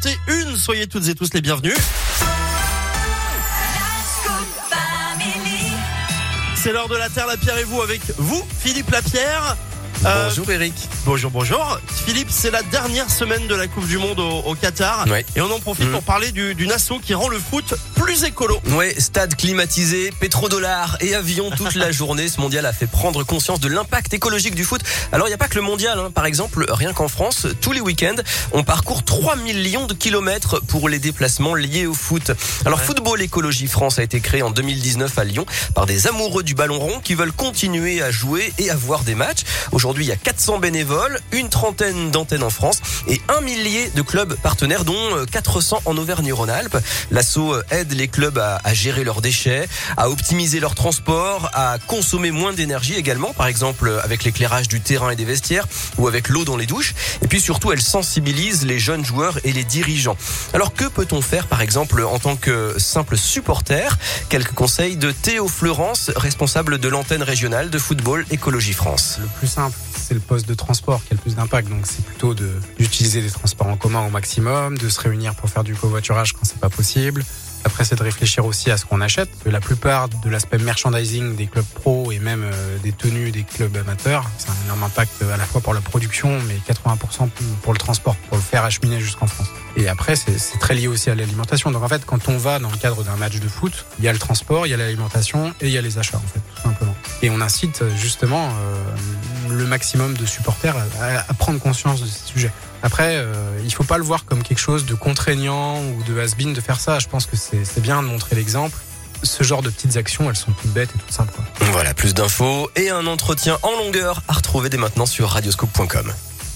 51. Soyez toutes et tous les bienvenus. C'est l'heure de la Terre, la Pierre et vous avec vous, Philippe Lapierre. Euh, bonjour Eric. Bonjour, bonjour. Philippe, c'est la dernière semaine de la Coupe du Monde au, Qatar. Et on en profite mm. pour parler du, d'une asso qui rend le foot plus écolo. Ouais, stade climatisé, pétrodollars et avions toute la journée. Ce mondial a fait prendre conscience de l'impact écologique du foot. Alors, il n'y a pas que le mondial. Hein. Par exemple, rien qu'en France, tous les week-ends, on parcourt 3 millions de kilomètres pour les déplacements liés au foot. Alors, Football Écologie France a été créé en 2019 à Lyon par des amoureux du ballon rond qui veulent continuer à jouer et à voir des matchs. Aujourd'hui, Aujourd'hui, il y a 400 bénévoles, une trentaine d'antennes en France et un millier de clubs partenaires, dont 400 euh, en Auvergne-Rhône-Alpes. L'asso euh, aide les clubs à, gérer leurs déchets, à optimiser leur transport, à consommer moins d'énergie également, par exemple euh, avec l'éclairage du terrain et des vestiaires ou avec l'eau dans les douches. Et puis surtout, elle sensibilise les jeunes joueurs et les dirigeants. Alors que peut-on faire, par exemple, en tant que simple supporter? Quelques conseils de Théo Fleurance, responsable de l'antenne régionale de football Écologie France. Le plus simple, c'est le poste de transport qui a le plus d'impact. Donc c'est plutôt d'utiliser des transports en commun au maximum, de se réunir pour faire du covoiturage quand c'est pas possible, après, c'est de réfléchir aussi à ce qu'on achète. La plupart de l'aspect merchandising des clubs pro et même euh, des tenues des clubs amateurs, c'est un énorme impact à la fois pour la production, mais 80% pour le transport, pour le faire acheminer jusqu'en France. Et après, c'est très lié aussi à l'alimentation. Donc en fait, quand on va dans le cadre d'un match de foot, il y a le transport, il y a l'alimentation et il y a les achats, en fait, tout simplement. Et on incite justement le maximum de supporters à, prendre conscience de ces sujets. Après, euh, il faut pas le voir comme quelque chose de contraignant ou de has-been de faire ça. Je pense que c'est bien de montrer l'exemple. Ce genre de petites actions, elles sont toutes bêtes et toutes simples. Voilà, plus d'infos et un entretien en longueur à retrouver dès maintenant sur radioscope.com.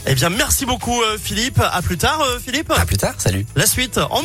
Eh bien, merci beaucoup euh, Philippe. À plus tard, euh, Philippe. À plus tard. Salut. La suite en musique.